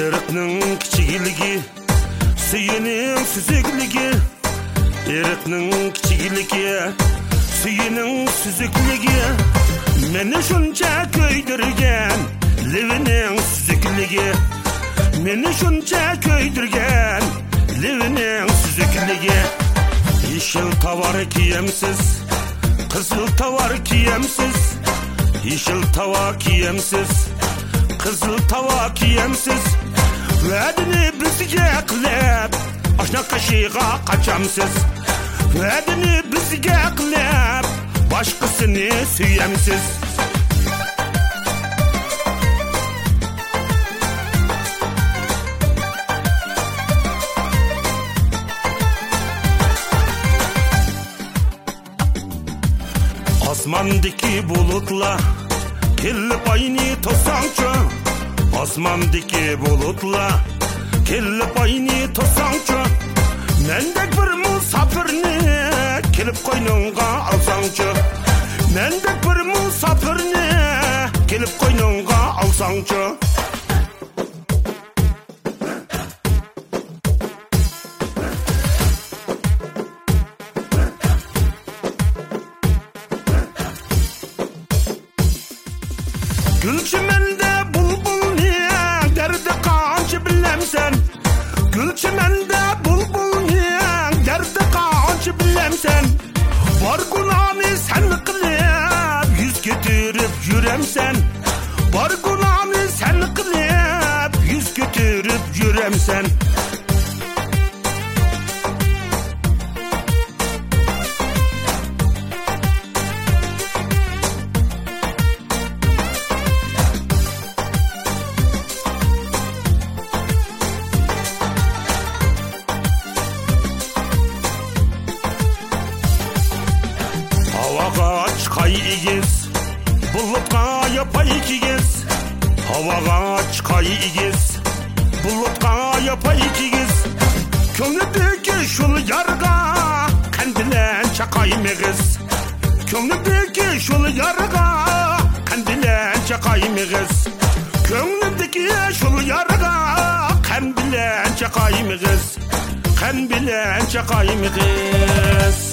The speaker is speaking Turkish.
Irıqның kiçikligi Suyunun süzükligi Irıqның kiçikligi Suyunun süzükligi Meni şunca köydürgen Livinin süzükligi Meni şunca köydürgen Livinin süzükligi Yeşil tavar kiyemsiz Kızıl tavar kiyemsiz Yeşil tava kiyemsiz Kızıl tava kiyemsiz Vədini bizga qilib Oshna qashiga qachamsiz Vədini bizga qilib Boshqasini suyamsiz Osmondagi bulutlar kelib oyni to'sangchi osmondagi bulutlar kelib oyni to'sangchi mendek bir musofirni kelib qo'yningga olsangchi mendek bir musofirni kelib qo'yningga olsangchi Gülçimende bulbul yüremsen günahını sen kılıp yüz getirip yüremsen Bulutga yapay ikigiz Havaga çıkay igiz. Bulutga yapay ikigiz Köngüdeki şul yarga Kendilen çakay megiz. Köngüdeki şul yarga Kendilen çakay megiz. Köngüdeki şul yarga Kan bilen çakay megiz